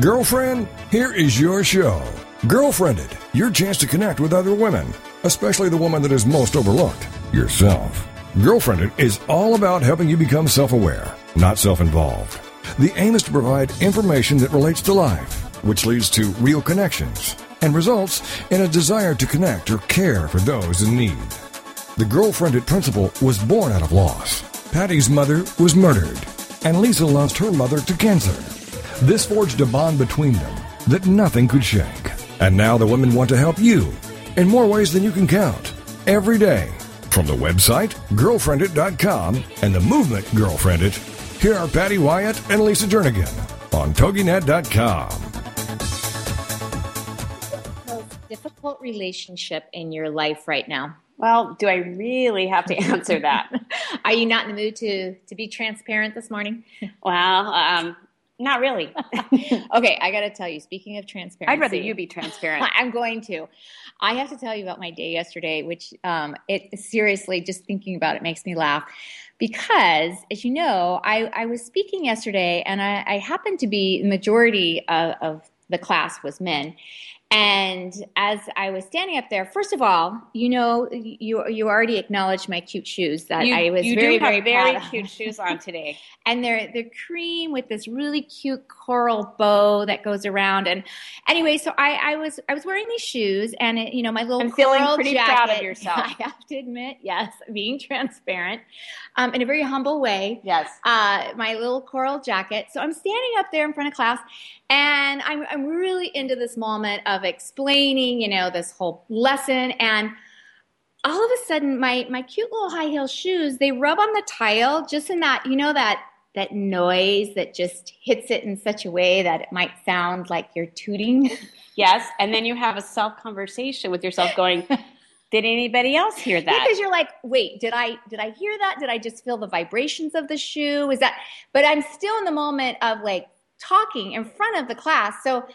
Girlfriend, here is your show. Girlfriendit, your chance to connect with other women, especially the woman that is most overlooked, yourself. Girlfriendit is all about helping you become self aware, not self involved. The aim is to provide information that relates to life, which leads to real connections and results in a desire to connect or care for those in need. The Girlfriendit principle was born out of loss. Patty's mother was murdered, and Lisa lost her mother to cancer. This forged a bond between them that nothing could shake. And now the women want to help you in more ways than you can count every day. From the website, girlfriendit.com, and the movement Girlfriendit, here are Patty Wyatt and Lisa Jernigan on TogiNet.com. Most difficult relationship in your life right now? Well, do I really have to answer that? Are you not in the mood to to be transparent this morning? well, um, not really. okay, I got to tell you. Speaking of transparency, I'd rather you be transparent. I'm going to. I have to tell you about my day yesterday, which um, it seriously just thinking about it makes me laugh. Because, as you know, I, I was speaking yesterday, and I, I happened to be the majority of, of the class was men. And as I was standing up there, first of all, you know, you you already acknowledged my cute shoes that you, I was very have very very cute shoes on today. and they're they're cream with this really cute coral bow that goes around. And anyway, so I, I was I was wearing these shoes, and it, you know my little I'm feeling pretty jacket, proud of yourself. I have to admit, yes, being transparent, um, in a very humble way Yes. uh, my little coral jacket. So I'm standing up there in front of class, and I'm, I'm really into this moment of explaining, you know, this whole lesson. And all of a sudden, my my cute little high heel shoes they rub on the tile, just in that, you know, that that noise that just hits it in such a way that it might sound like you're tooting. Yes. And then you have a self conversation with yourself going, Did anybody else hear that? because you're like wait did i did i hear that did i just feel the vibrations of the shoe is that but i'm still in the moment of like talking in front of the class so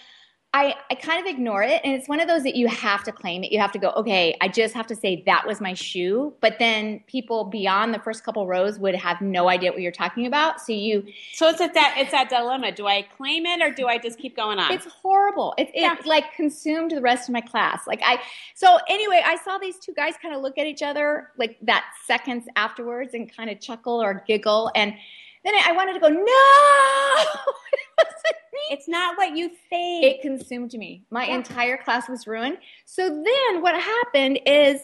I, I kind of ignore it and it's one of those that you have to claim it you have to go okay i just have to say that was my shoe but then people beyond the first couple rows would have no idea what you're talking about so you so it's at that it's that dilemma. Do I claim it or do I just keep going on? It's horrible. It, it Yeah. like consumed the rest of my class. Like I, so anyway, I saw these two guys kind of look at each other like that seconds afterwards and kind of chuckle or giggle. And then I wanted to go, no, it wasn't me. It's not what you think. It consumed me. My Yeah. entire class was ruined. So then what happened is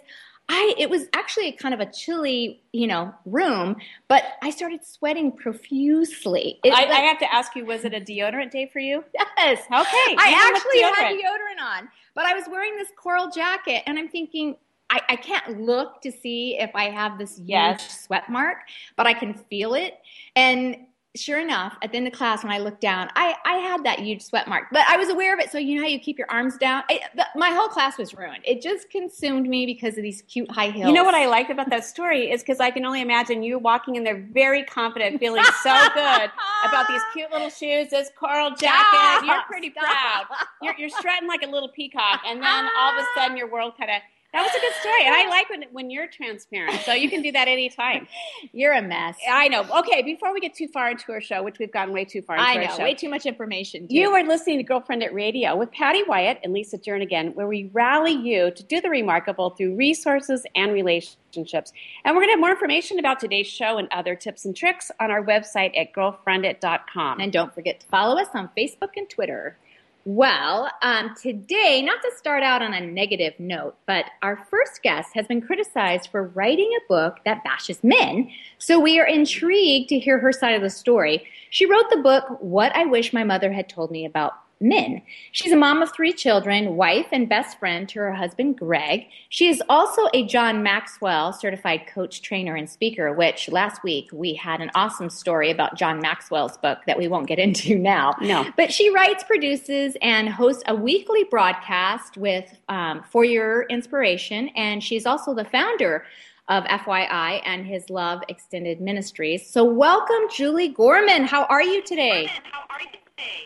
I it was actually kind of a chilly, you know, room, but I started sweating profusely. I, like- I have to ask you, was it a deodorant day for you? yes. Okay. I actually had deodorant. deodorant on, but I was wearing this coral jacket, and I'm thinking, I, I can't look to see if I have this huge Yes. sweat mark, but I can feel it. And sure enough, at the end of class, when I looked down, I, I had that huge sweat mark, but I was aware of it. So you know how you keep your arms down? I, the, my whole class was ruined. It just consumed me because of these cute high heels. You know what I liked about that story is because I can only imagine you walking in there very confident, feeling so good about these cute little shoes, this coral jacket. Stop, You're pretty proud. You're, you're strutting like a little peacock, and then all of a sudden your world kind of. That was a good story, and I like when when you're transparent. So you can do that anytime. You're a mess. I know. Okay, before we get too far into our show, which we've gotten way too far into I our know. show, Way too much information. too. you are listening to Girlfriendit Radio with Patty Wyatt and Lisa Jernigan, where we rally you to do the remarkable through resources and relationships. And we're going to have more information about today's show and other tips and tricks on our website at girlfriendit.com. And don't forget to follow us on Facebook and Twitter. Well, um, today, not to start out on a negative note, but our first guest has been criticized for writing a book that bashes men. So we are intrigued to hear her side of the story. She wrote the book, What I Wish My Mother Had Told Me About Men. She's a mom of three children, wife, and best friend to her husband, Greg. She is also a John Maxwell certified coach, trainer, and speaker, which last week we had an awesome story about John Maxwell's book that we won't get into now. No. But she writes, produces, and hosts a weekly broadcast with um, For Your Inspiration, and she's also the founder of FYI and His Love Extended Ministries. So, welcome, Julie Gorman. How are you today?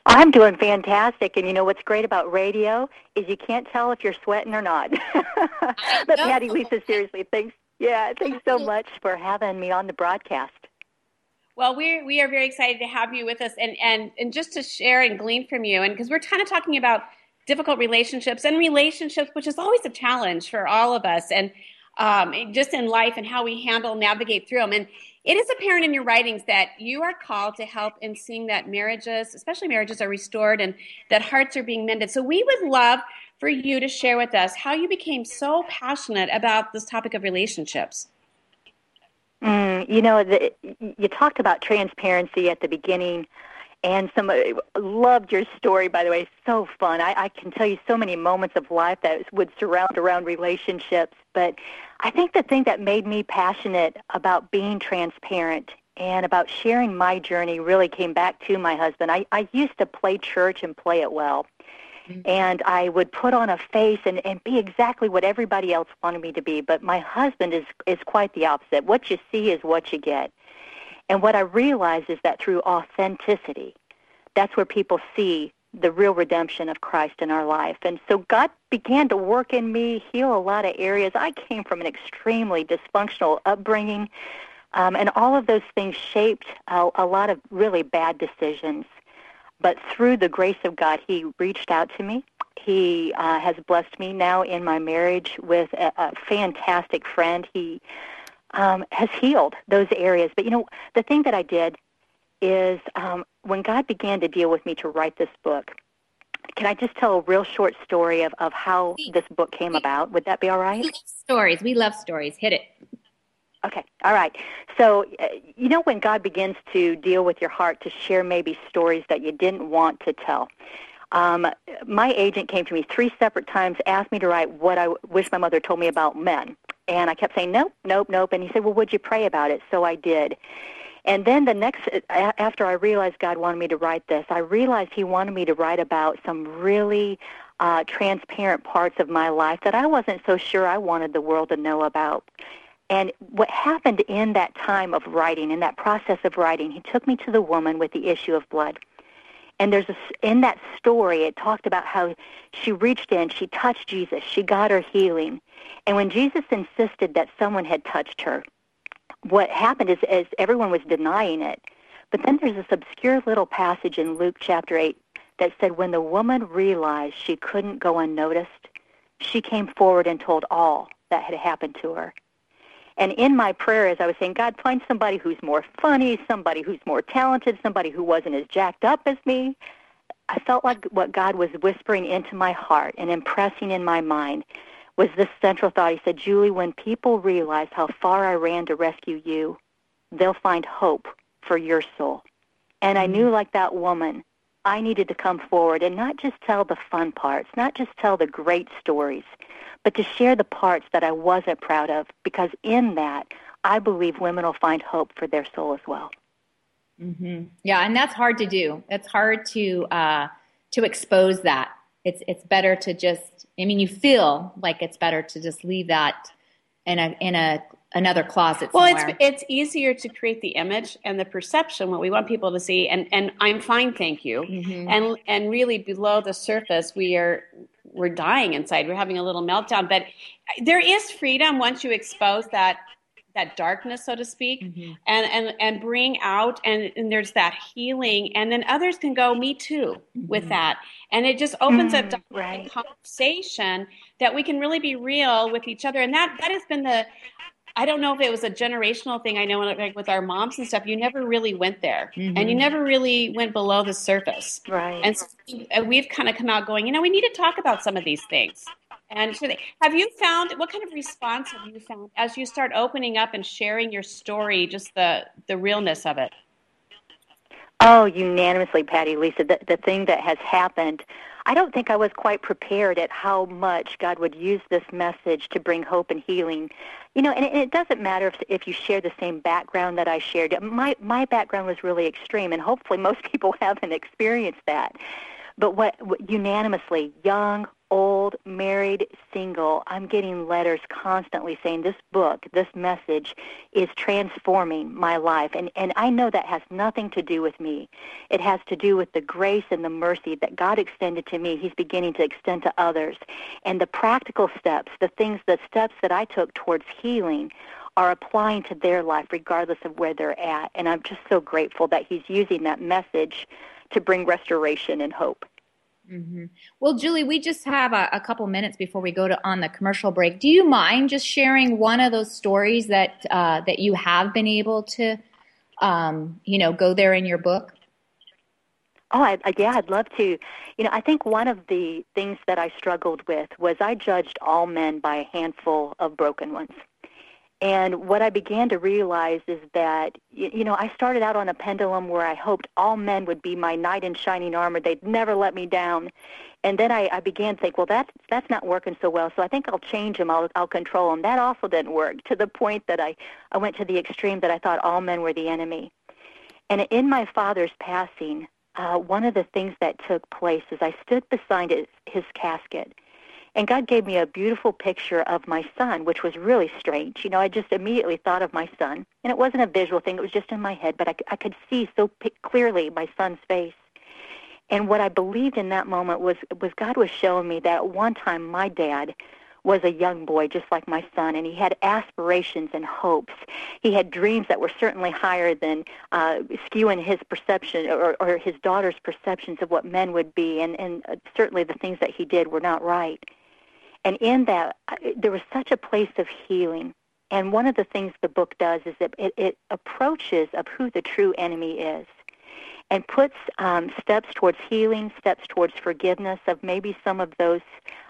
I'm doing fantastic, and you know what's great about radio is you can't tell if you're sweating or not. but Patty. Lisa, seriously, thanks. Yeah, thanks so much for having me on the broadcast. Well, we we are very excited to have you with us, and and and just to share and glean from you, and because we're kind of talking about difficult relationships and relationships, which is always a challenge for all of us, and um, just in life and how we handle navigate through them. And it is apparent in your writings that you are called to help in seeing that marriages, especially marriages, are restored and that hearts are being mended. So we would love for you to share with us how you became so passionate about this topic of relationships. Mm, you know, the, you talked about transparency at the beginning, and some loved your story. By the way, so fun. I, I can tell you so many moments of life that would surround around relationships. But I think the thing that made me passionate about being transparent and about sharing my journey really came back to my husband. I, I used to play church and play it well. Mm-hmm. And I would put on a face and, and be exactly what everybody else wanted me to be. But my husband is, is quite the opposite. What you see is what you get. And what I realized is that through authenticity, that's where people see the real redemption of Christ in our life. And so God began to work in me, heal a lot of areas. I came from an extremely dysfunctional upbringing, um, and all of those things shaped a, lot of really bad decisions. But through the grace of God, He reached out to me. He uh, has blessed me now in my marriage with a, a fantastic friend. He um, has healed those areas. But you know, the thing that I did is um, when God began to deal with me to write this book. Can I just tell a real short story of, of how this book came about? Would that be all right? Stories. We love stories. Hit it. Okay. All right. So, uh, you know, when God begins to deal with your heart to share maybe stories that you didn't want to tell. Um, my agent came to me three separate times, asked me to write what I wish my mother told me about men. And I kept saying, nope, nope, nope. And he said, well, would you pray about it? So I did. And then the next, after I realized God wanted me to write this, I realized He wanted me to write about some really uh, transparent parts of my life that I wasn't so sure I wanted the world to know about. And what happened in that time of writing, in that process of writing, he took me to the woman with the issue of blood. And there's a, in that story, it talked about how she reached in, she touched Jesus, she got her healing. And when Jesus insisted that someone had touched her, what happened is, is everyone was denying it. But then there's this obscure little passage in Luke chapter 8 that said when the woman realized she couldn't go unnoticed, she came forward and told all that had happened to her. And in my prayer, as I was saying, God, find somebody who's more funny, somebody who's more talented, somebody who wasn't as jacked up as me. I felt like what God was whispering into my heart and impressing in my mind was this central thought. He said, Julie, when people realize how far I ran to rescue you, they'll find hope for your soul. And I knew, mm-hmm. like that woman, I needed to come forward and not just tell the fun parts, not just tell the great stories, but to share the parts that I wasn't proud of, because in that, I believe women will find hope for their soul as well. Mm-hmm. Yeah, and that's hard to do. It's hard to uh, to expose that. It's it's better to just I mean, you feel like it's better to just leave that in a in a another closet. Well, it's it's easier to create the image and the perception what we want people to see. And and I'm fine, thank you. Mm-hmm. And and really below the surface, we are we're dying inside. We're having a little meltdown. But there is freedom once you expose that that darkness, so to speak, mm-hmm. and, and, and bring out, and, and, there's that healing. And then others can go, me too, mm-hmm. with that. And it just opens mm, up right. conversation that we can really be real with each other. And that, that has been the, I don't know if it was a generational thing. I know like with our moms and stuff, you never really went there mm-hmm. and you never really went below the surface. Right. And so we've kind of come out going, you know, we need to talk about some of these things. And so have you found what kind of response have you found as you start opening up and sharing your story, just the the realness of it? Oh, unanimously, Patty, Lisa. The, the thing that has happened, I don't think I was quite prepared at how much God would use this message to bring hope and healing. You know, and it, it doesn't matter if, if you share the same background that I shared. My my background was really extreme, and hopefully most people haven't experienced that. But what unanimously, young, old, married, single, I'm getting letters constantly saying this book, this message is transforming my life. And, and I know that has nothing to do with me. It has to do with the grace and the mercy that God extended to me. He's beginning to extend to others. And the practical steps, the things, the steps that I took towards healing are applying to their life regardless of where they're at. And I'm just so grateful that he's using that message to bring restoration and hope. Mm-hmm. Well, Julie, we just have a, a, couple minutes before we go to on the commercial break. Do you mind just sharing one of those stories that uh, that you have been able to, um, you know, go there in your book? Oh, I, I, yeah, I'd love to. You know, I think one of the things that I struggled with was I judged all men by a handful of broken ones. And what I began to realize is that, you know, I started out on a pendulum where I hoped all men would be my knight in shining armor. They'd never let me down. And then I, I began to think, well, that's, that's not working so well, so I think I'll change them. I'll, I'll control them. That also didn't work to the point that I, I went to the extreme that I thought all men were the enemy. And in my father's passing, uh, one of the things that took place is I stood beside his, his casket and God gave me a beautiful picture of my son, which was really strange. You know, I just immediately thought of my son. And it wasn't a visual thing, it was just in my head, but I, I could see so p- clearly my son's face. And what I believed in that moment was, was God was showing me that at one time my dad was a young boy just like my son, and he had aspirations and hopes. He had dreams that were certainly higher than uh, skewing his perception or, or his daughter's perceptions of what men would be, and, and uh, certainly the things that he did were not right. And in that, there was such a place of healing. And one of the things the book does is that it, it approaches of who the true enemy is and puts um, steps towards healing, steps towards forgiveness of maybe some of those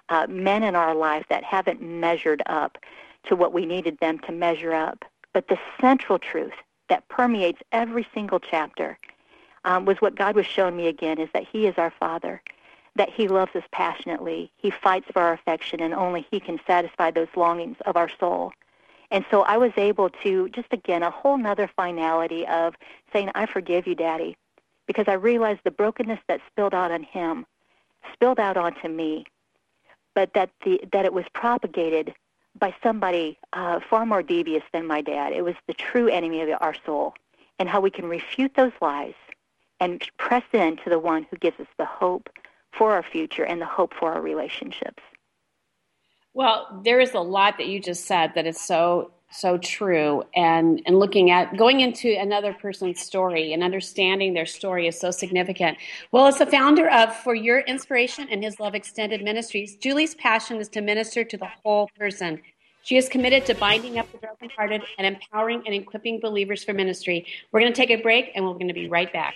uh, men in our life that haven't measured up to what we needed them to measure up. But the central truth that permeates every single chapter um, was what God was showing me again is that He is our Father that he loves us passionately. He fights for our affection, and only he can satisfy those longings of our soul. And so I was able to, just again, a whole nother finality of saying, I forgive you, Daddy, because I realized the brokenness that spilled out on him spilled out onto me, but that, the, that it was propagated by somebody uh, far more devious than my dad. It was the true enemy of our soul, and how we can refute those lies and press in to the one who gives us the hope, for our future and the hope for our relationships. Well, there is a lot that you just said that is so so true. And and looking at going into another person's story and understanding their story is so significant. Well as the founder of for your inspiration and his love extended ministries julie's passion is to minister to the whole person. She is committed to binding up the brokenhearted and empowering and equipping believers for ministry. We're going to take a break and we're going to be right back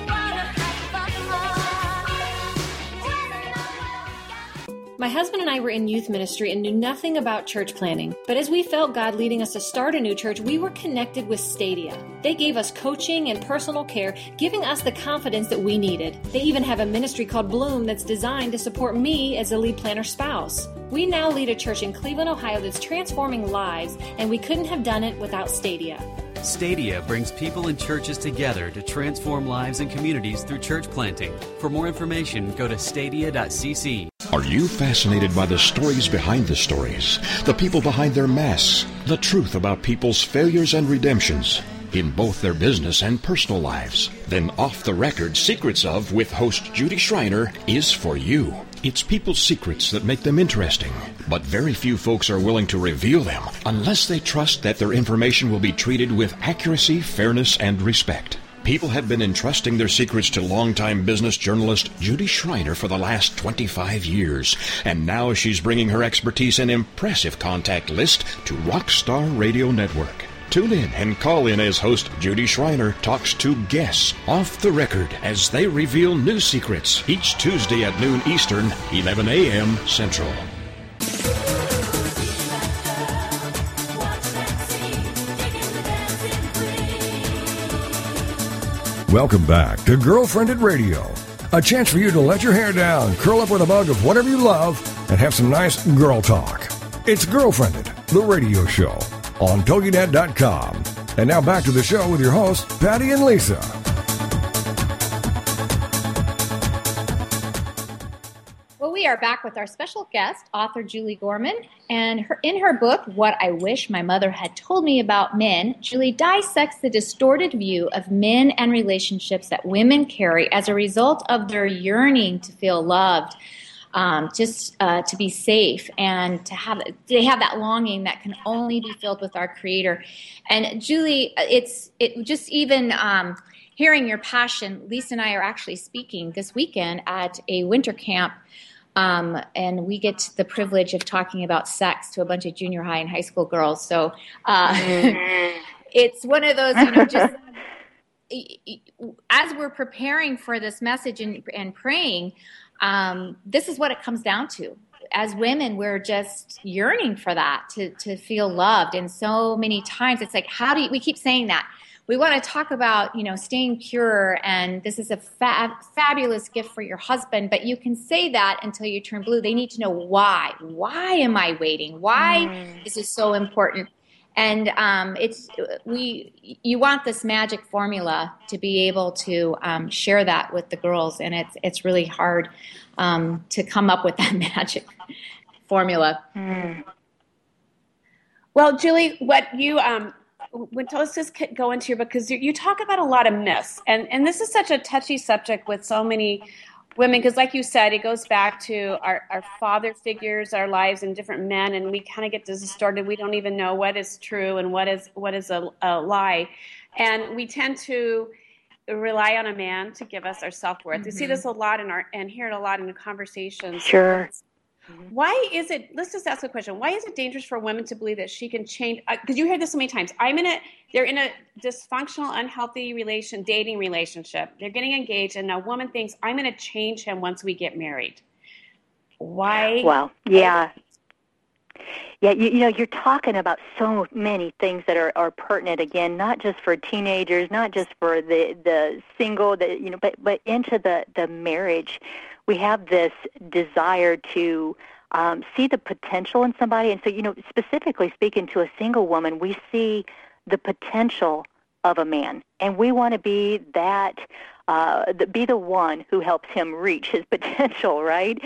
I were in youth ministry and knew nothing about church planting. But as we felt God leading us to start a new church, we were connected with Stadia. They gave us coaching and personal care, giving us the confidence that we needed. They even have a ministry called Bloom that's designed to support me as a lead planter spouse. We now lead a church in Cleveland, Ohio that's transforming lives, and we couldn't have done it without Stadia. Stadia brings people and churches together to transform lives and communities through church planting. For more information, go to stadia.cc. Are you fascinated by the stories behind the stories? The people behind their masks? The truth about people's failures and redemptions? In both their business and personal lives? Then Off the Record Secrets of with host Judy Schreiner is for you. It's people's secrets that make them interesting, but very few folks are willing to reveal them unless they trust that their information will be treated with accuracy, fairness, and respect. People have been entrusting their secrets to longtime business journalist Judy Schreiner for the last 25 years, and now she's bringing her expertise and impressive contact list to Rockstar Radio Network. Tune in and call in as host Judy Schreiner talks to guests off the record as they reveal new secrets each Tuesday at noon Eastern, 11 a.m. Central. Welcome back to Girlfriendit Radio, a chance for you to let your hair down, curl up with a mug of whatever you love, and have some nice girl talk. It's Girlfriendit, the radio show on TogiNet.com. And now back to the show with your hosts, Patty and Lisa. Well, we are back with our special guest, author Julie Gorman. And her, in her book, What I Wish My Mother Had Told Me About Men, Julie dissects the distorted view of men and relationships that women carry as a result of their yearning to feel loved um, just uh, to be safe and to have they have that longing that can only be filled with our Creator. And Julie, it's it just even. Um, hearing your passion, Lisa and I are actually speaking this weekend at a winter camp um, and we get the privilege of talking about sex to a bunch of junior high and high school girls. So uh, mm-hmm. it's one of those, you know, just as we're preparing for this message and, and praying, um, this is what it comes down to. As women, we're just yearning for that to to feel loved. And so many times, it's like, how do you, we keep saying that? We want to talk about, you know, staying pure, and this is a fa- fabulous gift for your husband. But you can say that until you turn blue. They need to know why. Why am I waiting? Why mm. is this so important? And um, it's we you want this magic formula to be able to um, share that with the girls. And it's it's really hard um, to come up with that magic formula. Mm. well julie what you um when let's just go into your book because you, you talk about a lot of myths. And and this is such a touchy subject with so many women because like you said it goes back to our, our father figures our lives and different men and we kind of get distorted. We don't even know what is true and what is what is a, a lie. And we tend to rely on a man to give us our self-worth. Mm-hmm. we see this a lot in our and hear it a lot in the conversations. Sure Mm-hmm. Why is it? Let's just ask a question. Why is it dangerous for women to believe that she can change? Because uh, you hear this so many times. I'm in a. They're in a dysfunctional, unhealthy relation, dating relationship. They're getting engaged, and a woman thinks I'm going to change him once we get married. Why? Well, yeah. Yeah, you, you know, you're talking about so many things that are, are pertinent again, not just for teenagers, not just for the the single, the you know, but but into the the marriage we have this desire to um, see the potential in somebody. And so, you know, specifically speaking to a single woman, we see the potential of a man, and we want to be that, uh, be the one who helps him reach his potential, right?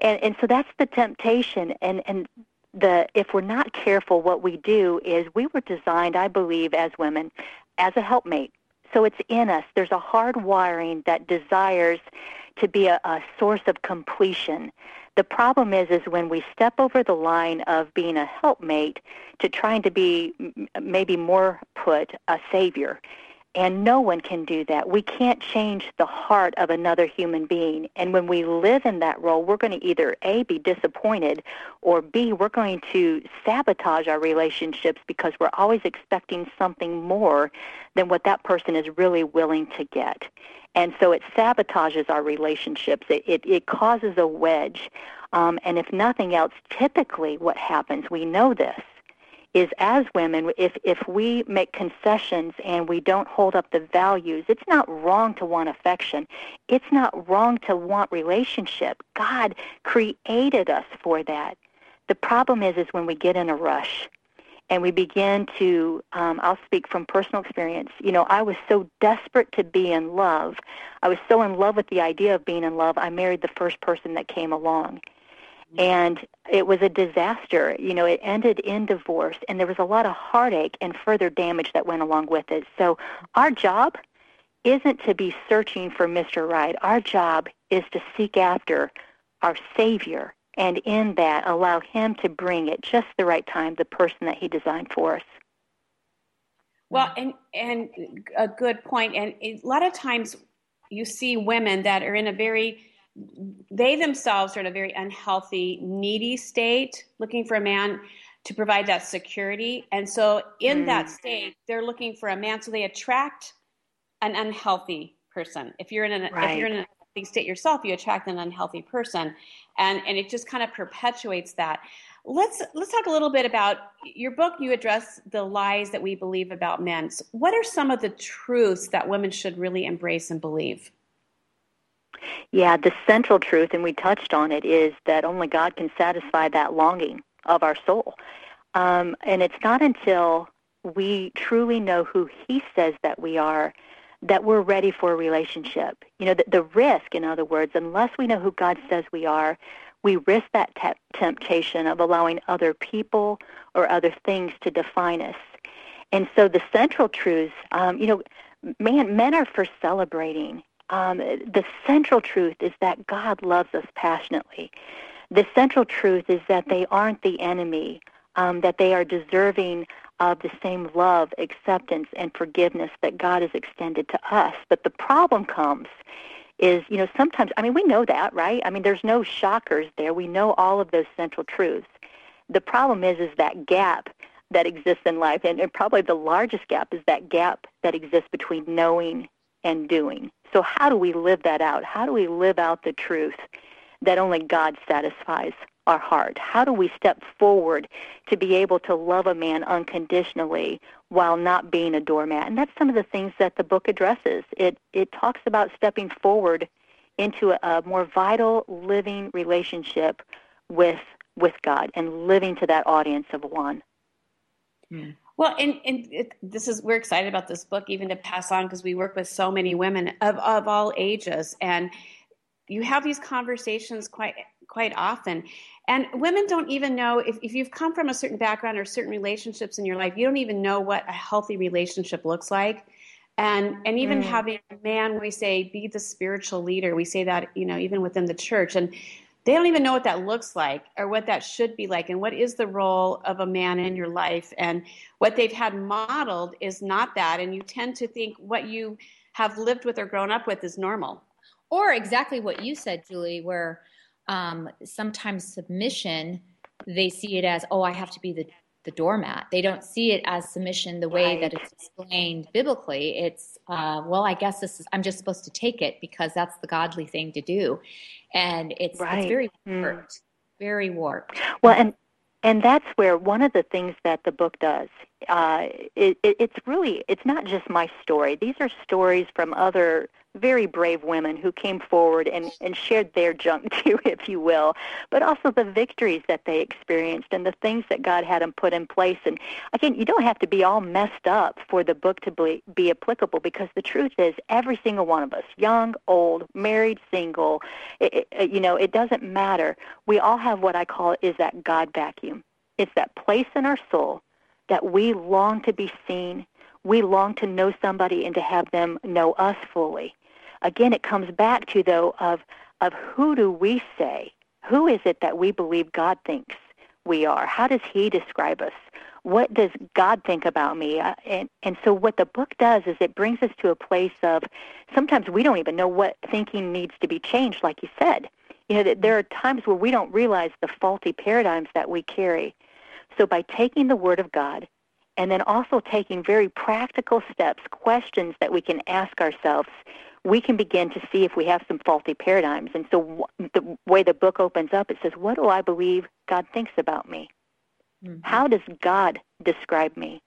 And and so that's the temptation, and and the if we're not careful, what we do is we were designed, I believe, as women, as a helpmate. So it's in us. There's a hard wiring that desires to be a, a source of completion. The problem is, is when we step over the line of being a helpmate to trying to be maybe more put a savior. And no one can do that. We can't change the heart of another human being. And when we live in that role, we're going to either A, be disappointed, or B, we're going to sabotage our relationships because we're always expecting something more than what that person is really willing to get. And so it sabotages our relationships. It, it, it causes a wedge. Um, and if nothing else, typically what happens, we know this, is as women, if, if we make concessions and we don't hold up the values, it's not wrong to want affection. It's not wrong to want relationship. God created us for that. The problem is, is when we get in a rush and we begin to um, i'll speak from personal experience you know i was so desperate to be in love i was so in love with the idea of being in love i married the first person that came along Mm-hmm. and it was a disaster. You know it ended in divorce and there was a lot of heartache and further damage that went along with it. So our job isn't to be searching for mr right. Our job is to seek after our savior and in that allow him to bring at just the right time the person that he designed for us. Well and and a good point. point. And a lot of times you see women that are in a very they themselves are in a very unhealthy needy state looking for a man to provide that security and so in mm. that state they're looking for a man so they attract an unhealthy person if you're in an right. if you're in an state yourself, you attract an unhealthy person, and and it just kind of perpetuates that. Let's let's talk a little bit about your book. You address the lies that we believe about men. So what are some of the truths that women should really embrace and believe? Yeah, the central truth, and we touched on it, is that only God can satisfy that longing of our soul. Um, and it's not until we truly know who He says that we are that we're ready for a relationship. You know, the, the risk, in other words, unless we know who God says we are, we risk that te- temptation of allowing other people or other things to define us. And so the central truths, um, you know, man, men are for celebrating. Um, the central truth is that God loves us passionately. The central truth is that they aren't the enemy, um, that they are deserving of the same love, acceptance, and forgiveness that God has extended to us. But the problem comes is, you know, sometimes, I mean, we know that, right? I mean, there's no shockers there. We know all of those central truths. The problem is, is that gap that exists in life, and, and probably the largest gap is that gap that exists between knowing and doing. So how do we live that out? How do we live out the truth that only God satisfies our heart? How do we step forward to be able to love a man unconditionally while not being a doormat? And that's some of the things that the book addresses. It it talks about stepping forward into a, a more vital living relationship with with God and living to that audience of one. Hmm. Well, and, and it, this is we're excited about this book even to pass on because we work with so many women of, of all ages and you have these conversations quite quite often. And women don't even know if, if you've come from a certain background or certain relationships in your life you don't even know what a healthy relationship looks like. And and even mm. having a man we say be the spiritual leader. We say that you know even within the church. And they don't even know what that looks like or what that should be like. And what is the role of a man in your life? And what they've had modeled is not that. And you tend to think what you have lived with or grown up with is normal. Or exactly what you said julie where um, sometimes submission they see it as oh i have to be the the doormat they don't see it as submission the way that it's explained biblically it's uh, well i guess this is i'm just supposed to take it because that's the godly thing to do and it's, right. it's very hmm. warped mm. very warped well and and that's where one of the things that the book does uh, it, it, it's really it's not just my story these are stories from other very brave women who came forward and, and shared their junk too, if you will, but also the victories that they experienced and the things that God had them put in place. And again, you don't have to be all messed up for the book to be, be applicable because the truth is every single one of us, young, old, married, single, it, it, uh, you know, it doesn't matter. We all have what I call is that God vacuum. It's that place in our soul that we long to be seen, we long to know somebody and to have them know us fully again, it comes back to though of of who do we say? Who is it that we believe God thinks we are? How does He describe us? What does God think about me? Uh, and and so what the book does is it brings us to a place of sometimes we don't even know what thinking needs to be changed, like you said. You know, that there are times where we don't realize the faulty paradigms that we carry. So by taking the Word of God and then also taking very practical steps, questions that we can ask ourselves, we can begin to see if we have some faulty paradigms. And so the way the book opens up, it says, what do I believe God thinks about me? Mm-hmm. How does God describe me?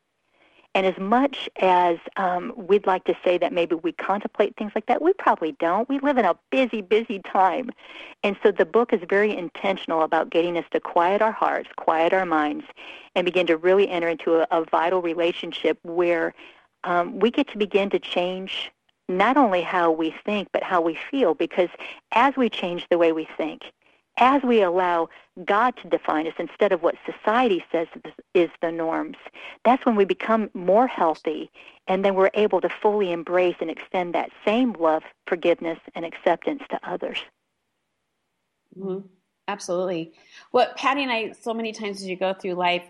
And as much as um, we'd like to say that maybe we contemplate things like that, we probably don't. We live in a busy, busy time. And so the book is very intentional about getting us to quiet our hearts, quiet our minds, and begin to really enter into a, a vital relationship where um, we get to begin to change not only how we think, but how we feel. Because as we change the way we think, as we allow God to define us instead of what society says is the norms, that's when we become more healthy and then we're able to fully embrace and extend that same love, forgiveness, and acceptance to others. Mm-hmm. Absolutely. What Patty and I, so many times as you go through life,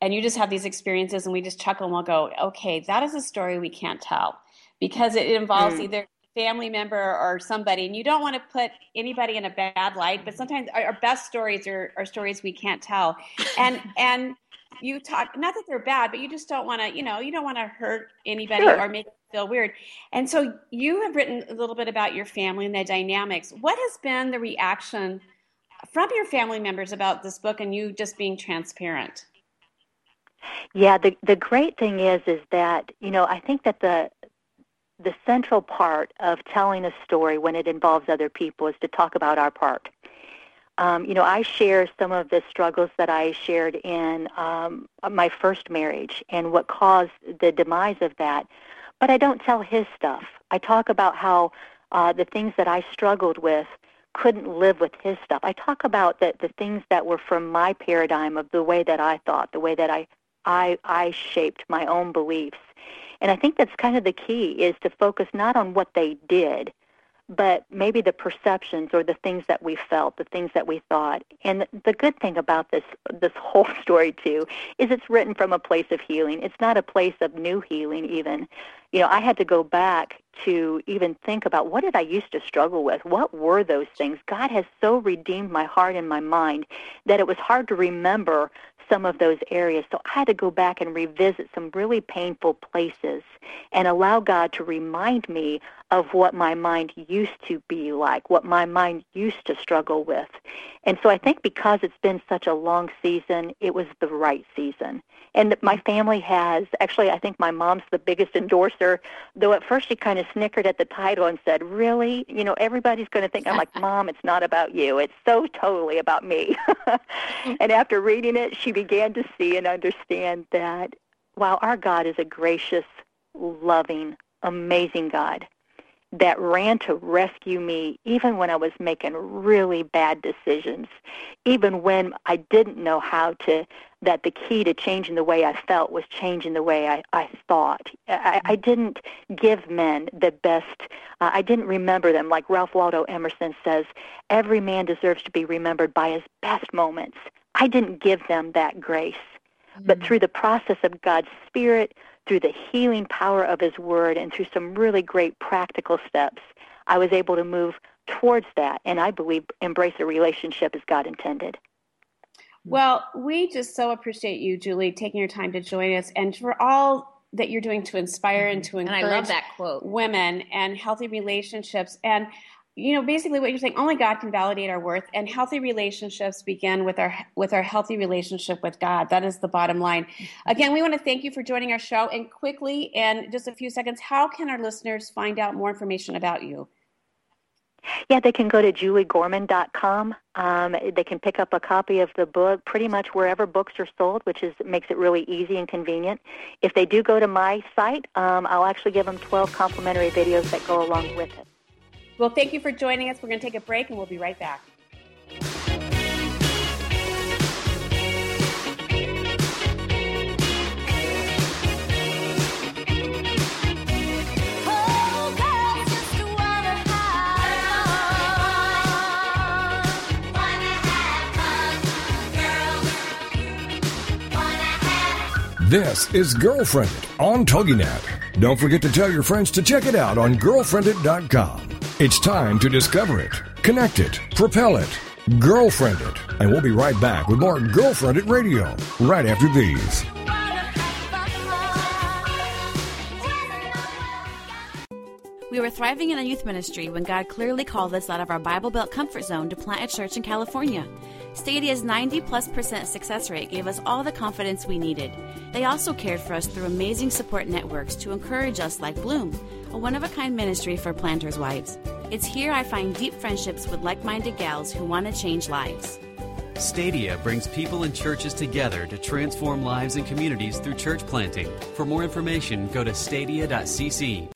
and you just have these experiences, and we just chuckle and we'll go, okay, that is a story we can't tell because it involves mm. either family member or somebody and you don't want to put anybody in a bad light but sometimes our, our best stories are, are stories we can't tell and and you talk not that they're bad but you just don't want to you know you don't want to hurt anybody sure. or make it feel weird and so you have written a little bit about your family and the dynamics what has been the reaction from your family members about this book and you just being transparent yeah the the great thing is is that you know i think that the the central part of telling a story when it involves other people is to talk about our part. Um, you know, I share some of the struggles that I shared in um, my first marriage and what caused the demise of that, but I don't tell his stuff. I talk about how uh, the things that I struggled with couldn't live with his stuff. I talk about the, the things that were from my paradigm of the way that I thought, the way that I, I, I shaped my own beliefs. And I think that's kind of the key is to focus not on what they did, but maybe the perceptions or the things that we felt, the things that we thought. And the good thing about this this whole story too is it's written from a place of healing. It's not a place of new healing even. You know, I had to go back to even think about what did I used to struggle with? What were those things? God has so redeemed my heart and my mind that it was hard to remember some of those areas. So I had to go back and revisit some really painful places and allow God to remind me of what my mind used to be like, what my mind used to struggle with. And so I think because it's been such a long season, it was the right season. And my family has, actually, I think my mom's the biggest endorser, though at first she kind of snickered at the title and said, Really? You know, everybody's going to think, I'm like, Mom, it's not about you. It's so totally about me. and after reading it, she began to see and understand that, wow, our God is a gracious, loving, amazing God that ran to rescue me even when I was making really bad decisions, even when I didn't know how to, that the key to changing the way I felt was changing the way I, I thought. I, I didn't give men the best, uh, I didn't remember them. Like Ralph Waldo Emerson says, every man deserves to be remembered by his best moments. I didn't give them that grace. Mm-hmm. But through the process of God's Spirit, through the healing power of His Word, and through some really great practical steps, I was able to move towards that, and I believe embrace a relationship as God intended. Well, we just so appreciate you, Julie, taking your time to join us, and for all that you're doing to inspire and to encourage and I love that quote. women and healthy relationships. And you know basically what you're saying only god can validate our worth and healthy relationships begin with our with our healthy relationship with god that is the bottom line again we want to thank you for joining our show and quickly in just a few seconds how can our listeners find out more information about you yeah, they can go to juliegorman.com. Um, they can pick up a copy of the book pretty much wherever books are sold, which is makes it really easy and convenient. If they do go to my site, um, I'll actually give them 12 complimentary videos that go along with it. Well, thank you for joining us. We're going to take a break and we'll be right back. This is Girlfriendit on TogiNet. Don't forget to tell your friends to check it out on girlfriendit.com. It's time to discover it, connect it, propel it, girlfriend it. And we'll be right back with more Girlfriendit Radio right after these. We were thriving in a youth ministry when God clearly called us out of our Bible Belt comfort zone to plant a church in California. Stadia's 90 plus percent success rate gave us all the confidence we needed. They also cared for us through amazing support networks to encourage us, like Bloom, a one of a kind ministry for planters' wives. It's here I find deep friendships with like minded gals who want to change lives. Stadia brings people and churches together to transform lives and communities through church planting. For more information, go to stadia.cc.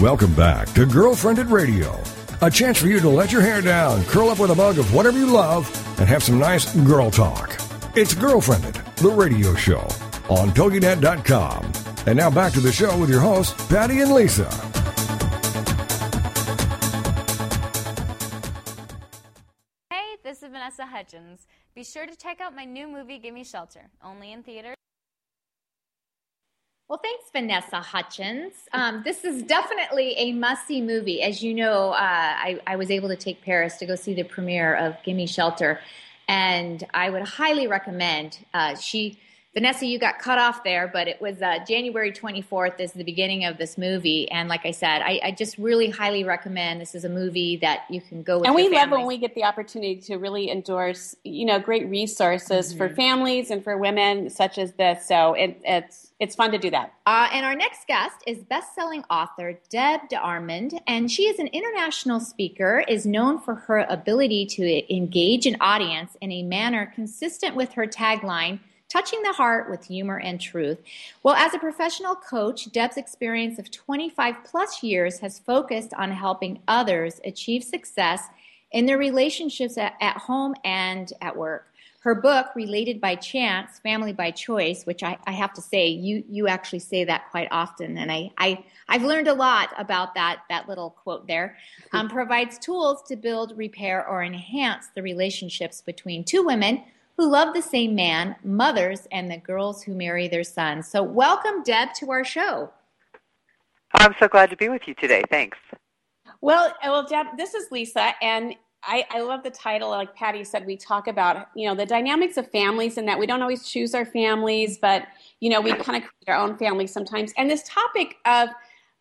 Welcome back to Girlfriendit Radio, a chance for you to let your hair down, curl up with a mug of whatever you love, and have some nice girl talk. It's Girlfriendit, the radio show on TogiNet.com. And now back to the show with your hosts, Patty and Lisa. Hey, this is Vanessa Hudgens. Be sure to check out my new movie, Gimme Shelter, only in theaters. Well, thanks, Vanessa Hutchins. Um, this is definitely a must-see movie. As you know, uh, I, I, was able to take Paris to go see the premiere of Gimme Shelter, and I would highly recommend. Uh, she Vanessa, you got cut off there, but it was uh, January 24th is the beginning of this movie. And like I said, I, I, just really highly recommend this is a movie that you can go with. And we love when we get the opportunity to really endorse, you know, great resources mm-hmm. for families and for women such as this. So it, it's, it's fun to do that. Uh, and our next guest is best-selling author Deb DeArmond, and she is an international speaker, is known for her ability to engage an audience in a manner consistent with her tagline – touching the heart with humor and truth. Well, as a professional coach, Deb's experience of 25 plus years has focused on helping others achieve success in their relationships at, at home and at work. Her book, Related by Chance, Family by Choice, which I, I, have to say, you, you actually say that quite often, and I, I, I've learned a lot about that, that little quote there, um, provides tools to build, repair, or enhance the relationships between two women who love the same man, mothers, and the girls who marry their sons. So, welcome, Deb, to our show. I'm so glad to be with you today. Thanks. Well, uh, well, Deb, this is Lisa, and I, I, love the title. Like Patty said, we talk about you know the dynamics of families, and that we don't always choose our families, but you know we kind of create our own families sometimes. And this topic of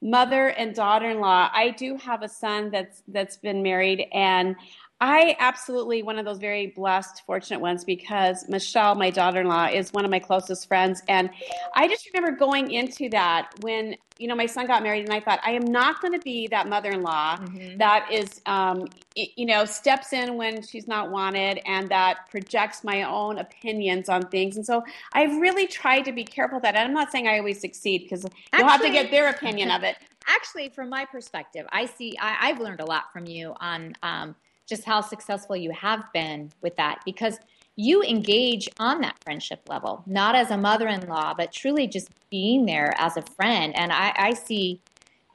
mother and daughter-in-law, I do have a son that's that's been married, and I absolutely one of those very blessed, fortunate ones because Michelle, my daughter-in-law, is one of my closest friends, and I just remember going into that when you know my son got married, and I thought I am not going to be that mother-in-law mm-hmm. that is, um, you know, steps in when she's not wanted and that projects my own opinions on things, and so I've really tried to be careful that. And I'm not saying I always succeed because you'll have to get their opinion of it. Actually, from my perspective, I see I, have learned a lot from you on. Um, just how successful you have been with that because you engage on that friendship level, not as a mother in law, but truly just being there as a friend. And I, I see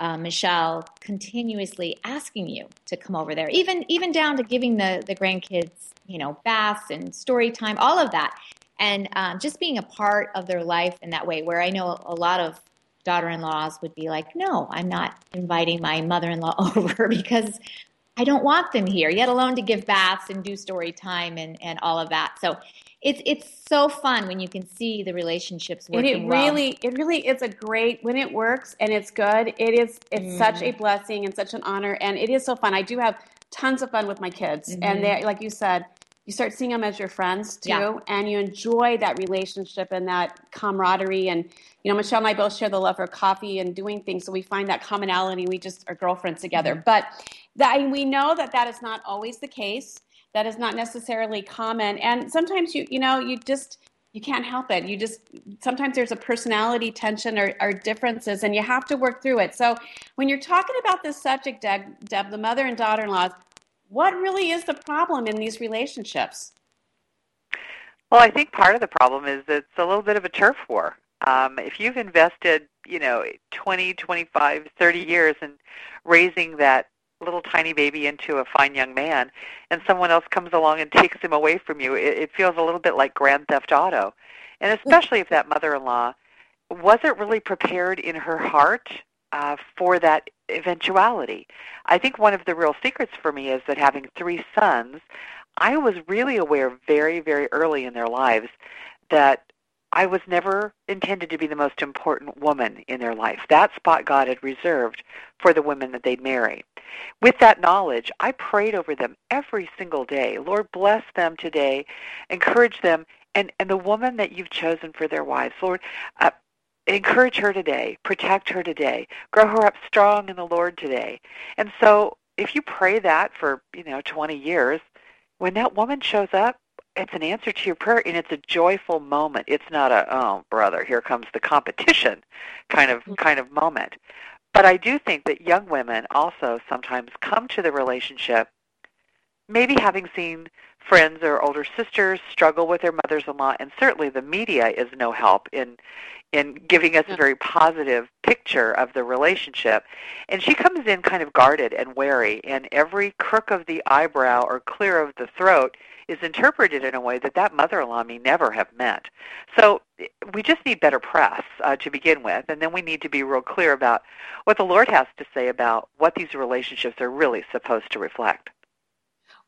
uh, Michelle continuously asking you to come over there, even even down to giving the, the grandkids, you know, baths and story time, all of that. And um, just being a part of their life in that way, where I know a lot of daughter in laws would be like, no, I'm not inviting my mother in law over because I don't want them here, yet alone to give baths and do story time and, and all of that. So it's it's so fun when you can see the relationships working. And it really well. it really is a great when it works and it's good. It is it's mm. such a blessing and such an honor and it is so fun. I do have tons of fun with my kids mm-hmm. and they like you said you start seeing them as your friends too yeah. and you enjoy that relationship and that camaraderie and you know michelle and i both share the love for coffee and doing things so we find that commonality we just are girlfriends together mm-hmm. but that we know that that is not always the case. That is not necessarily common. And sometimes you you know you just you can't help it. You just sometimes there's a personality tension or, or differences and you have to work through it. So when you're talking about this subject deb, deb the mother and daughter-in-laws what really is the problem in these relationships? Well i think part of the problem is it's a little bit of a turf war. Um, if you've invested you know 20 25 30 years in raising that little tiny baby into a fine young man, and someone else comes along and takes him away from you, it, it feels a little bit like Grand Theft Auto. And especially if that mother-in-law wasn't really prepared in her heart uh, for that eventuality. I think one of the real secrets for me is that having three sons, I was really aware very, very early in their lives that I was never intended to be the most important woman in their life. That spot God had reserved for the women that they'd marry. With that knowledge, I prayed over them every single day. Lord, bless them today, encourage them, and, and the woman that you've chosen for their wives, Lord, uh, encourage her today, protect her today, grow her up strong in the Lord today. And so if you pray that for, you know, 20 years, when that woman shows up, it's an answer to your prayer and it's a joyful moment it's not a oh brother here comes the competition kind of mm-hmm. kind of moment but I do think that young women also sometimes come to the relationship maybe having seen friends or older sisters struggle with their mothers-in-law, and certainly the media is no help in in giving us a very positive picture of the relationship. And she comes in kind of guarded and wary, and every crook of the eyebrow or clear of the throat is interpreted in a way that that mother-in-law may never have meant. So we just need better press uh, to begin with, and then we need to be real clear about what the Lord has to say about what these relationships are really supposed to reflect.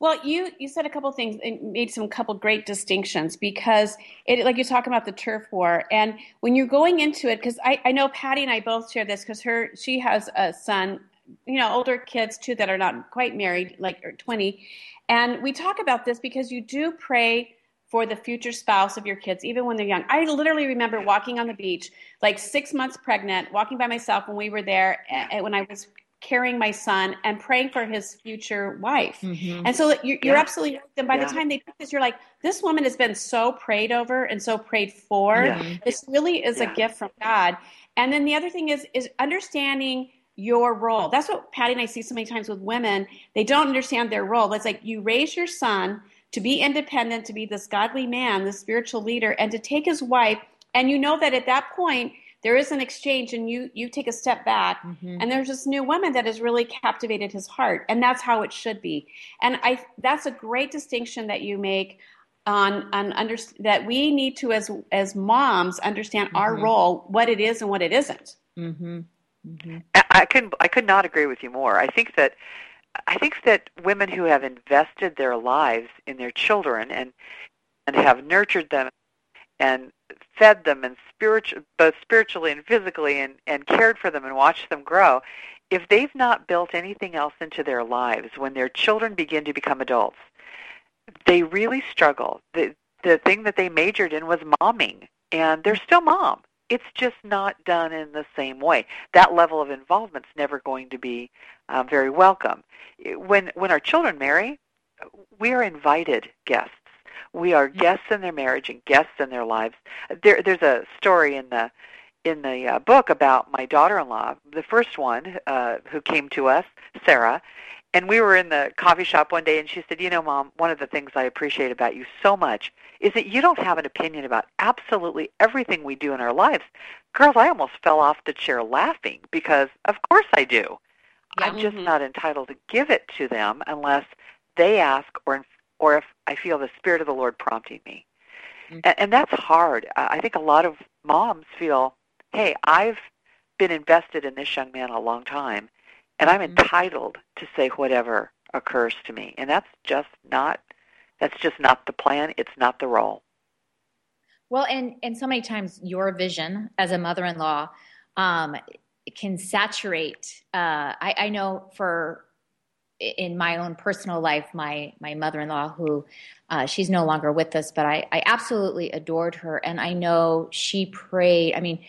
Well, you you said a couple things and made some couple great distinctions because it like you're talking about the turf war and when you're going into it because I, I know Patty and I both share this because her she has a son you know older kids too that are not quite married like or 20 and we talk about this because you do pray for the future spouse of your kids even when they're young i literally remember walking on the beach like six months pregnant walking by myself when we were there when i was carrying my son and praying for his future wife. Mm-hmm. And so you're, you're yeah. absolutely right. And by yeah. the time they do this, you're like, this woman has been so prayed over and so prayed for. Yeah. This really is a gift from God. And then the other thing is is understanding your role. That's what Patty and I see so many times with women. They don't understand their role. It's like you raise your son to be independent, to be this godly man, this spiritual leader, and to take his wife. And you know that at that point, there is an exchange and you you take a step back mm-hmm. and there's this new woman that has really captivated his heart and that's how it should be and i that's a great distinction that you make on on under, that we need to as as moms understand mm-hmm. our role what it is and what it isn't mm-hmm. Mm-hmm. i could i could not agree with you more i think that i think that women who have invested their lives in their children and and have nurtured them and fed them and spiritual, both spiritually and physically, and, and cared for them and watched them grow, if they've not built anything else into their lives when their children begin to become adults, they really struggle. The, the thing that they majored in was momming, and they're still mom. It's just not done in the same way. That level of involvement's never going to be uh, very welcome. When when our children marry, we are invited guests we are guests in their marriage and guests in their lives. There, there's a story in the in the uh, book about my daughter-in-law, the first one uh, who came to us, Sarah, and we were in the coffee shop one day, and she said, "You know, Mom, one of the things I appreciate about you so much is that you don't have an opinion about absolutely everything we do in our lives." Girls, I almost fell off the chair laughing because, of course, I do. Yeah. I'm just mm-hmm. not entitled to give it to them unless they ask or or if I feel the Spirit of the Lord prompting me. Mm-hmm. And, and that's hard. I think a lot of moms feel, hey, I've been invested in this young man a long time, and I'm mm-hmm. entitled to say whatever occurs to me. And that's just not that's just not the plan. It's not the role. Well, and and so many times your vision as a mother-in-law um, can saturate. Uh, I, I know for in my own personal life, my my mother in law, who uh, she's no longer with us, but I, I absolutely adored her, and I know she prayed. I mean,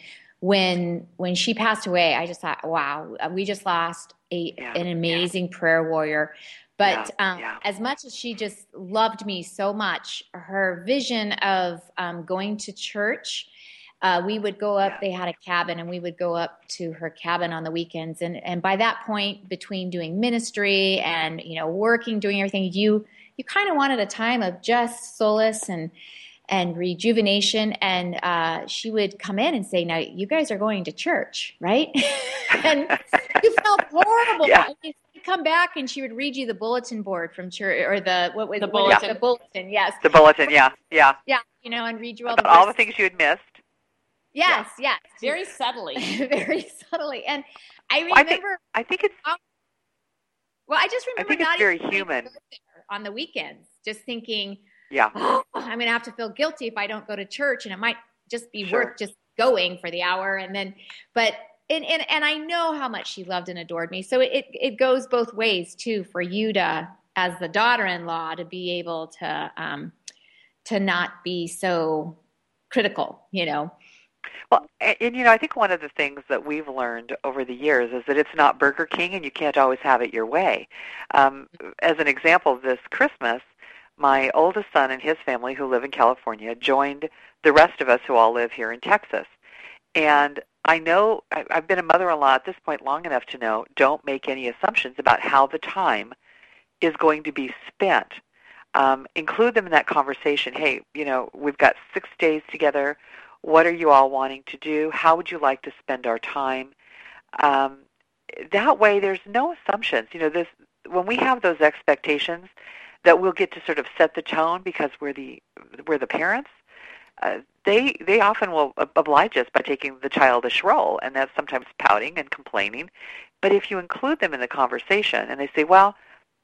when when she passed away, I just thought, wow, we just lost a yeah, an amazing yeah. prayer warrior. But yeah, um, as much as she just loved me so much, her vision of um, going to church uh, we would go up. They had a cabin, and we would go up to her cabin on the weekends. And and by that point, between doing ministry and you know working, doing everything, you you kind of wanted a time of just solace and and rejuvenation. And uh, she would come in and say, "Now you guys are going to church, right?" and you felt horrible. Yeah. Come back, and she would read you the bulletin board from church, or the what was the bulletin? The bulletin, yes. The bulletin, yeah, yeah, yeah. You know, and read you all the all the things you had missed. Yes, yes. Very subtly. very subtly. And I remember. Well, I, think, I think it's. Well, I just remember I think not it's very human. on the weekends, just thinking, yeah, I'm going to have to feel guilty if I don't go to church, and it might just be sure. worth just going for the hour, and then, but. And, and and I know how much she loved and adored me. So it it goes both ways too for you to, as the daughter-in-law, to be able to um, to not be so critical, you know. Well, and, and you know, I think one of the things that we've learned over the years is that it's not Burger King, and you can't always have it your way. Um, as an example, this Christmas, my oldest son and his family, who live in California, joined the rest of us who all live here in Texas, and I know I've been a mother-in-law at this point long enough to know don't make any assumptions about how the time is going to be spent. Um, include them in that conversation. Hey, you know, we've got six days together. What are you all wanting to do? How would you like to spend our time? Um, that way, there's no assumptions. You know, this when we have those expectations that we'll get to sort of set the tone because we're the we're the parents. Uh, they they often will oblige us by taking the childish role, and that's sometimes pouting and complaining. But if you include them in the conversation, and they say, "Well,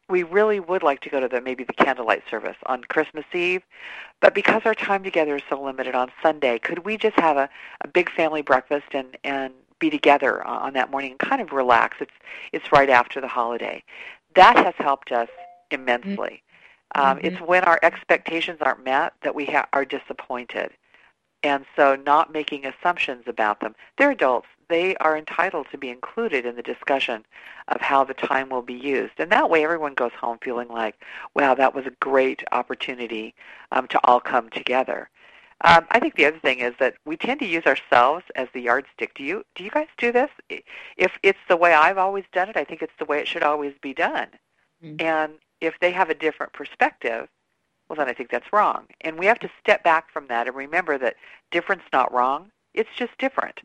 we really would like to go to the maybe the candlelight service on Christmas Eve, but because our time together is so limited on Sunday, could we just have a, a big family breakfast and and be together on that morning and kind of relax? It's it's right after the holiday. That has helped us immensely. Mm-hmm. Um, it's when our expectations aren't met that we ha- are disappointed. And so not making assumptions about them. They're adults they are entitled to be included in the discussion of how the time will be used. And that way everyone goes home feeling like, wow, that was a great opportunity um, to all come together. Um, I think the other thing is that we tend to use ourselves as the yardstick. Do you do you guys do this? If it's the way I've always done it, I think it's the way it should always be done. Mm-hmm. And if they have a different perspective, well, then I think that's wrong. And we have to step back from that and remember that different's not wrong. It's just different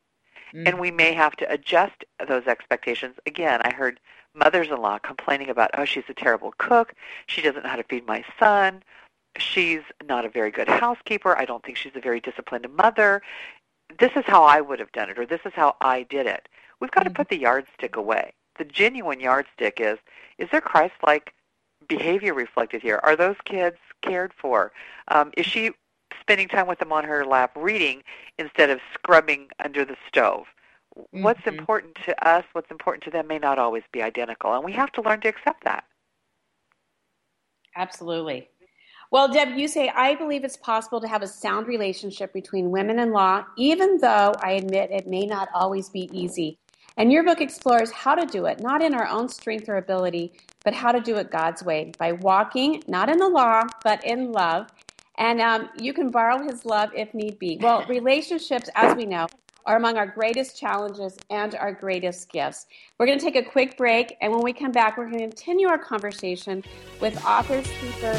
mm-hmm. and we may have to adjust those expectations. Again, I heard mothers-in-law complaining about, oh, she's a terrible cook. She doesn't know how to feed my son. She's not a very good housekeeper. I don't think she's a very disciplined mother. This is how I would have done it, or this is how I did it. We've got mm-hmm. to put the yardstick away. The genuine yardstick is, is there Christ-like behavior reflected here? Are those kids cared for? Um, is she spending time with them on her lap reading instead of scrubbing under the stove. Mm-hmm. What's important to us, what's important to them may not always be identical, and we have to learn to accept that. Absolutely. Well, Deb, you say, I believe it's possible to have a sound relationship between women and law, even though I admit it may not always be easy. And your book explores how to do it, not in our own strength or ability, but how to do it God's way by walking, not in the law, but in love, and um, you can borrow his love if need be. Well, relationships, as we know, are among our greatest challenges and our greatest gifts. We're going to take a quick break, and when we come back, we're going to continue our conversation with author, speaker,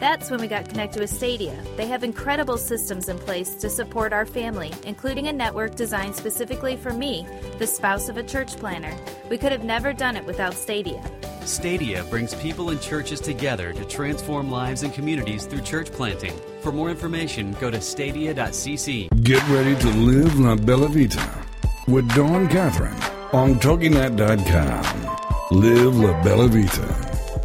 That's when we got connected with Stadia. They have incredible systems in place to support our family, including a network designed specifically for me, the spouse of a church planter. We could have never done it without Stadia. Stadia brings people and churches together to transform lives and communities through church planting. For more information, go to stadia.cc. Get ready to live La Bella Vita with Dawn Catherine on TogiNet.com. Live La Bella Vita.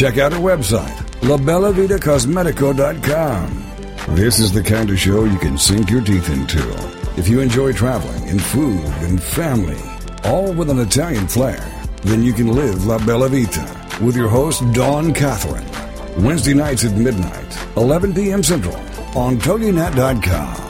Check out our website, labellavitacosmetico.com. This is the kind of show you can sink your teeth into. If you enjoy traveling and food and family, all with an Italian flair, then you can live La Bella Vita with your host, Dawn Catherine. Wednesday nights at midnight, 11 p.m. Central on TogiNet.com.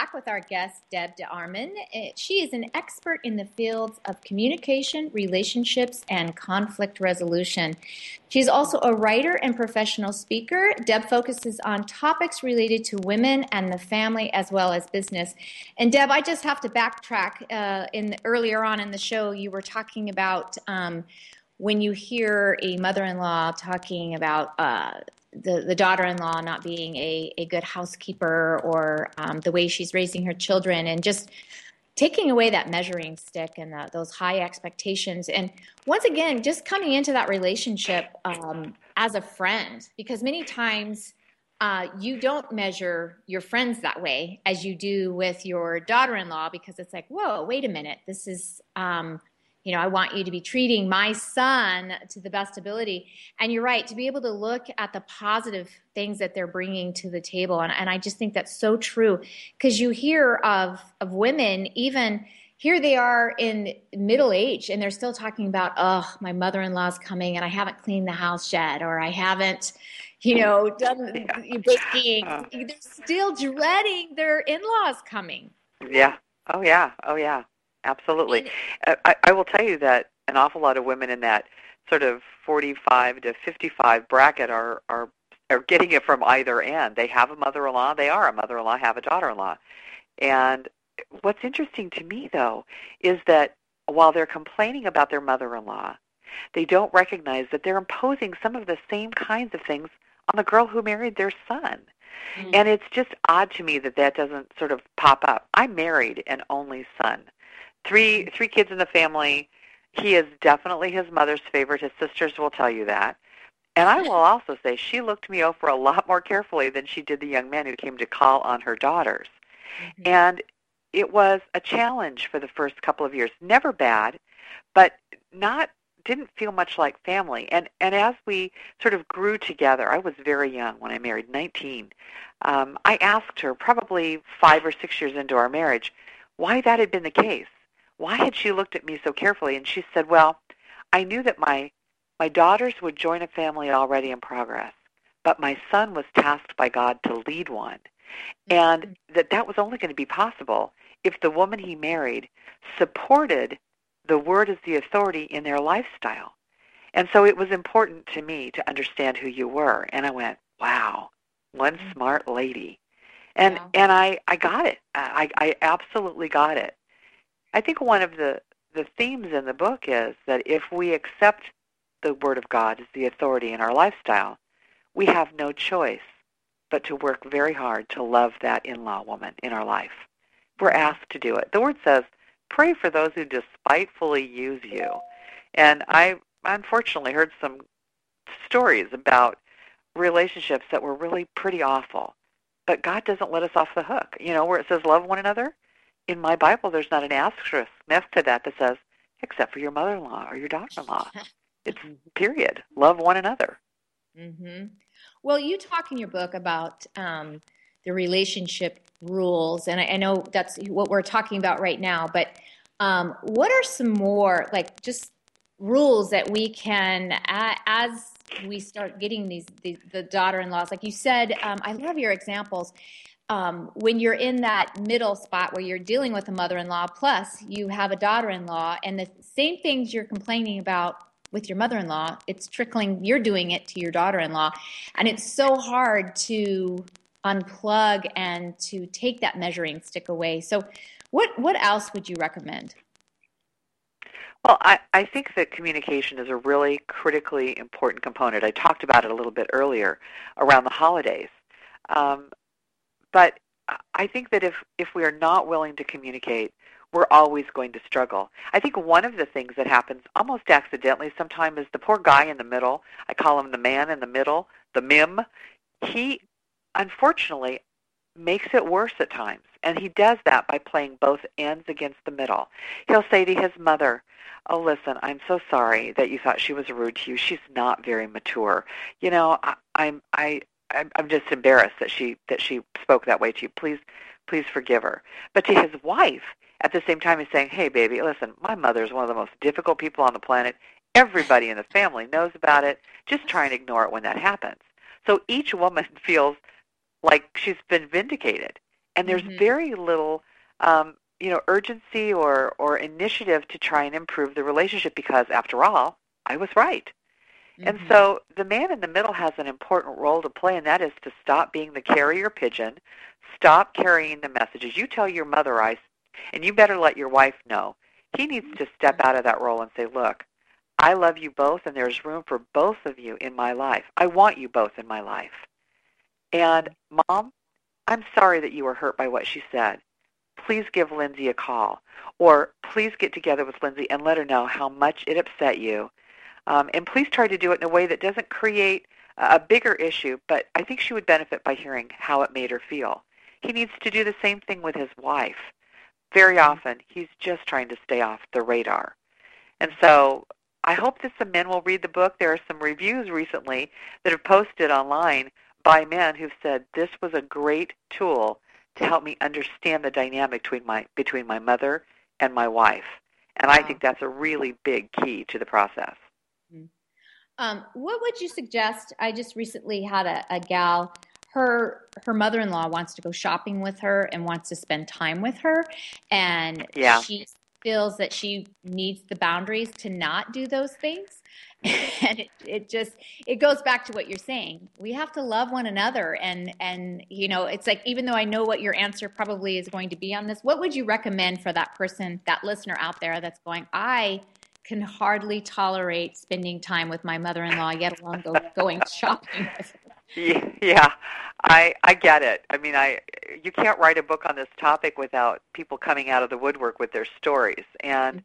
Back with our guest, Deb DeArmond. Uh, She is an expert in the fields of communication, relationships, and conflict resolution. She's also a writer and professional speaker. Deb focuses on topics related to women and the family as well as business. And Deb, I just have to backtrack. Uh, in earlier on in the show, you were talking about um, when you hear a mother-in-law talking about uh, the, the daughter-in-law not being a, a good housekeeper or um, the way she's raising her children and just taking away that measuring stick and the, those high expectations. And once again just coming into that relationship um, as a friend because many times uh, you don't measure your friends that way as you do with your daughter-in-law because it's like whoa wait a minute. This is um, you know, I want you to be treating my son to the best ability. And you're right, to be able to look at the positive things that they're bringing to the table. And, and I just think that's so true because you hear of, of women, even here they are in middle age, and they're still talking about, oh, my mother in law's coming and I haven't cleaned the house yet, or I haven't. You know, done baking. Uh. They're still dreading their in-laws coming. Yeah. Oh yeah. Oh yeah. Absolutely. Uh, I, I will tell you that an awful lot of women in that sort of 45 to 55 bracket are are are getting it from either end. They have a mother-in-law, they are a mother-in-law, have a daughter-in-law. And what's interesting to me though is that while they're complaining about their mother-in-law, they don't recognize that they're imposing some of the same kinds of things on the girl who married their son. Mm-hmm. And it's just odd to me that that doesn't sort of pop up. I married an only son three three kids in the family. He is definitely his mother's favorite. His sisters will tell you that. And I will also say she looked me over a lot more carefully than she did the young man who came to call on her daughters. Mm-hmm. And it was a challenge for the first couple of years. Never bad, but not didn't feel much like family. And and as we sort of grew together, I was very young when I married, 19. Um, I asked her probably five or six years into our marriage why that had been the case why had she looked at me so carefully? And she said, well, I knew that my, my daughters would join a family already in progress, but my son was tasked by God to lead one. And mm-hmm. that that was only going to be possible if the woman he married supported the word as the authority in their lifestyle. And so it was important to me to understand who you were. And I went, wow, one mm-hmm. smart lady. And yeah. and I, I got it. I, I absolutely got it. I think one of the, the themes in the book is that if we accept the Word of God as the authority in our lifestyle, we have no choice but to work very hard to love that in-law woman in our life. We're asked to do it. The Word says, pray for those who despitefully use you. And I unfortunately heard some stories about relationships that were really pretty awful. But God doesn't let us off the hook. You know, where it says love one another, in my Bible, there's not an asterisk next to that that says, except for your mother-in-law or your daughter-in-law. it's period. Love one another. Mm-hmm. Well, you talk in your book about um, the relationship rules, and I, I, know that's what we're talking about right now. But um, what are some more, like, just rules that we can, uh, as we start getting these, these the daughter-in-laws, like you said, um, I love your examples um, when you're in that middle spot where you're dealing with a mother-in-law plus you have a daughter-in-law and the same things you're complaining about with your mother-in-law it's trickling you're doing it to your daughter-in-law and it's so hard to unplug and to take that measuring stick away so what what else would you recommend well, I, I think that communication is a really critically important component. I talked about it a little bit earlier around the holidays. Um, but I think that if, if we are not willing to communicate, we're always going to struggle. I think one of the things that happens almost accidentally sometimes is the poor guy in the middle, I call him the man in the middle, the mim, he unfortunately makes it worse at times. And he does that by playing both ends against the middle. He'll say to his mother, oh, listen, I'm so sorry that you thought she was rude to you. She's not very mature. You know, I, I'm, I, I'm, I'm just embarrassed that she that she spoke that way to you. Please, please forgive her. But to his wife, at the same time, he's saying, "Hey, baby, listen, my mother is one of the most difficult people on the planet. Everybody in the family knows about it. Just try and ignore it when that happens." So each woman feels like she's been vindicated, and there's Mhm. very little, um, you know, urgency or or initiative to try and improve the relationship because, after all, I was right. And Mhm. so the man in the middle has an important role to play, and that is to stop being the carrier pigeon, stop carrying the messages. You tell your mother I, and you better let your wife know. He needs to step out of that role and say, look, I love you both, and there's room for both of you in my life. I want you both in my life. And mom, I'm sorry that you were hurt by what she said. Please give Lindsay a call, or please get together with Lindsay and let her know how much it upset you um, and please try to do it in a way that doesn't create a bigger issue, but I think she would benefit by hearing how it made her feel. He needs to do the same thing with his wife. Very often, he's just trying to stay off the radar. And so I hope that some men will read the book. There are some reviews recently that have posted online by men who've said this was a great tool to help me understand the dynamic between my between my mother and my wife. And I think that's a really big key to the process. Um, what would you suggest? I just recently had a, a gal. Her her mother in law wants to go shopping with her and wants to spend time with her, and Yeah. she feels that she needs the boundaries to not do those things. and it, it just it goes back to what you're saying. We have to love one another, and and you know it's like even though I know what your answer probably is going to be on this, what would you recommend for that person, that listener out there that's going, I can hardly tolerate spending time with my mother-in-law, yet alone go, going shopping. Yeah, I I get it. I mean, I you can't write a book on this topic without people coming out of the woodwork with their stories. And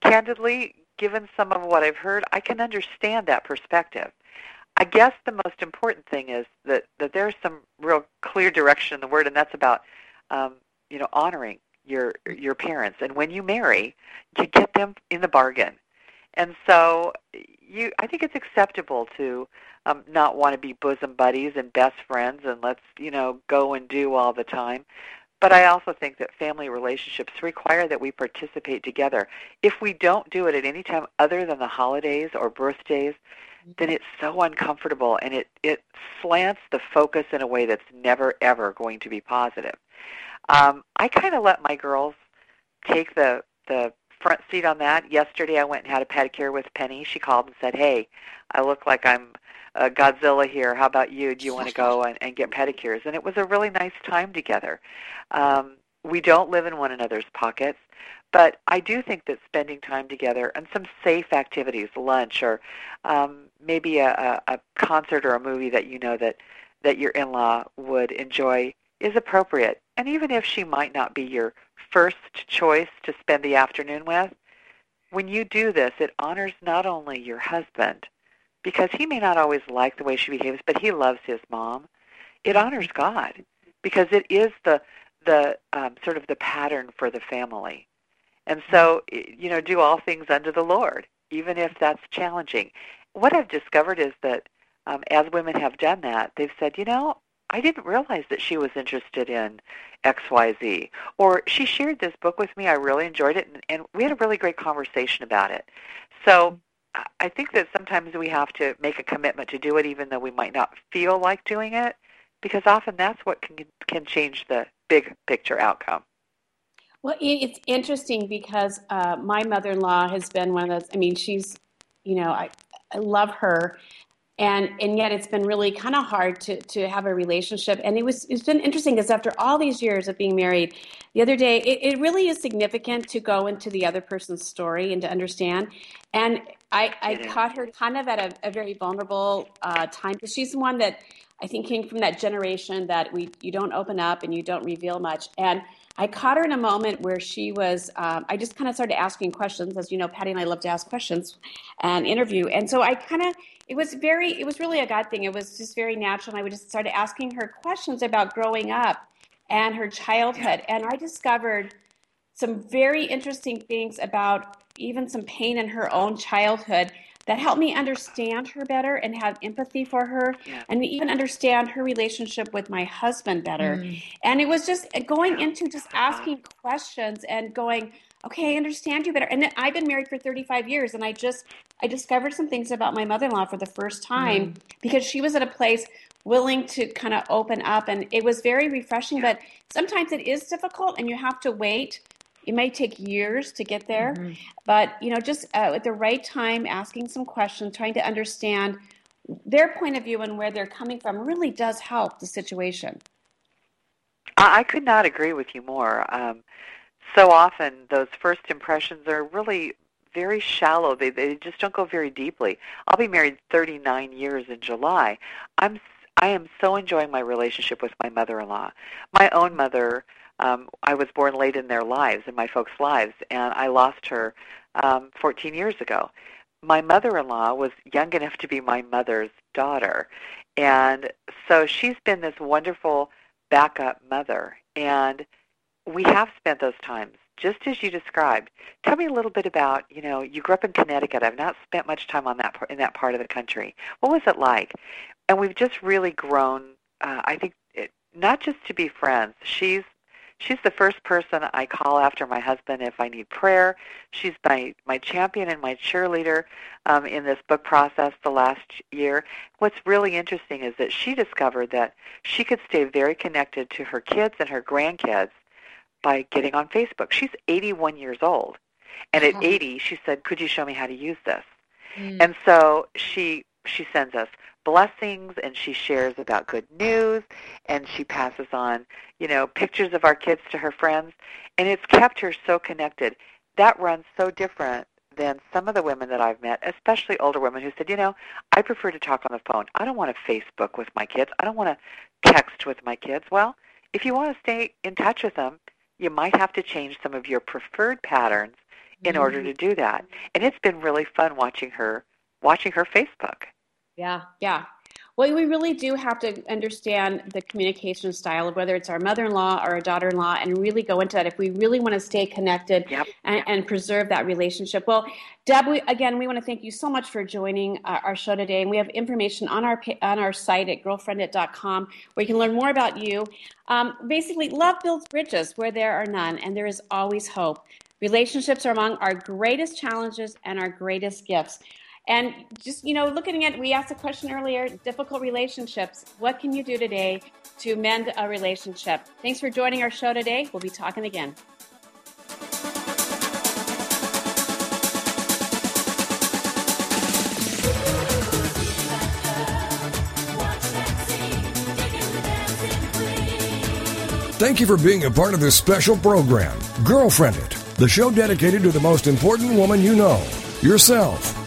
candidly, given some of what I've heard, I can understand that perspective. I guess the most important thing is that that there's some real clear direction in the word, and that's about um, you know honoring your your parents. And when you marry, you get them in the bargain. And so, you, I think it's acceptable to um, not want to be bosom buddies and best friends and let's you know go and do all the time. But I also think that family relationships require that we participate together. If we don't do it at any time other than the holidays or birthdays, then it's so uncomfortable and it, it slants the focus in a way that's never ever going to be positive. Um, I kind of let my girls take the the front seat on that. Yesterday I went and had a pedicure with Penny. She called and said, "Hey, I look like I'm uh, Godzilla here. How about you? Do you want to go and, and get pedicures?" And it was a really nice time together. Um, we don't live in one another's pockets, but I do think that spending time together and some safe activities, lunch or um, maybe a, a, a concert or a movie that you know that that your in-law would enjoy is appropriate. And even if she might not be your first choice to spend the afternoon with, when you do this, it honors not only your husband, because he may not always like the way she behaves, but he loves his mom. It honors God, because it is the the um, sort of the pattern for the family. And so, you know, do all things under the Lord, even if that's challenging. What I've discovered is that um, as women have done that, they've said, you know, I didn't realize that she was interested in XYZ. Or she shared this book with me. I really enjoyed it, and, and we had a really great conversation about it. So I- think that sometimes we have to make a commitment to do it, even though we might not feel like doing it, because often that's what can can change the big picture outcome. Well, it's interesting because uh, my mother-in-law has been one of those. I mean, she's, you know, I, I love her, and and yet it's been really kind of hard to to have a relationship. And it was it's been interesting because after all these years of being married, the other day it, it really is significant to go into the other person's story and to understand. And I I caught her kind of at a, a very vulnerable uh, time because she's the one that I think came from that generation that we you don't open up and you don't reveal much. And I caught her in a moment where she was. Um, I just kind of started asking questions, as you know, Patty and I love to ask questions and interview. And so I kind of it was very it was really a God thing. It was just very natural. And I would just started asking her questions about growing up and her childhood, and I discovered some very interesting things about even some pain in her own childhood that helped me understand her better and have empathy for her Yeah. and even understand her relationship with my husband better. Mm. And it was just uh, going into just uh-huh. asking questions and going, okay, I understand you better. And I've been married for 35 years and I just I discovered some things about my mother-in-law for the first time mm. because she was at a place willing to kind of open up and it was very refreshing, but sometimes it is difficult and you have to wait. It may take years to get there, but you know, just uh, at the right time, asking some questions, trying to understand their point of view and where they're coming from really does help the situation. I, I could not agree with you more. Um, so often, those first impressions are really very shallow. They they just don't go very deeply. I'll be married 39 years in July. I'm s- I am so enjoying my relationship with my mother-in-law. My own mother. Um, I was born late in their lives, in my folks' lives, and I lost her um, 14 years ago. My mother-in-law was young enough to be my mother's daughter, and so she's been this wonderful backup mother. And we have spent those times just as you described. Tell me a little bit about, you know, you grew up in Connecticut. I've not spent much time on that in that part of the country. What was it like? And we've just really grown. Uh, I think it, not just to be friends. She's she's the first person I call after my husband if I need prayer. She's my my champion and my cheerleader um, in this book process the last year. What's really interesting is that she discovered that she could stay very connected to her kids and her grandkids by getting on Facebook. She's 81 years old. And at 80, she said, "Could you show me how to use this?" Mm. And so she she sends us blessings and she shares about good news and she passes on, you know, pictures of our kids to her friends and it's kept her so connected. That runs so different than some of the women that I've met, especially older women who said, you know, I prefer to talk on the phone. I don't want to Facebook with my kids. I don't want to text with my kids. Well, if you want to stay in touch with them, you might have to change some of your preferred patterns in order mm-hmm. to do that. And it's been really fun watching her watching her Facebook. Yeah. Yeah. Well, we really do have to understand the communication style of whether it's our mother-in-law or our daughter-in-law and really go into that if we really want to stay connected Yep. and, and preserve that relationship. Well, Deb, we, again, we want to thank you so much for joining uh, our show today. And we have information on our on our site at girlfriendit.com where you can learn more about you. Um, basically, love builds bridges where there are none, and there is always hope. Relationships are among our greatest challenges and our greatest gifts. And just, you know, looking at, we asked a question earlier difficult relationships. What can you do today to mend a relationship? Thanks for joining our show today. We'll be talking again. Thank you for being a part of this special program, Girlfriend It, the show dedicated to the most important woman you know, yourself.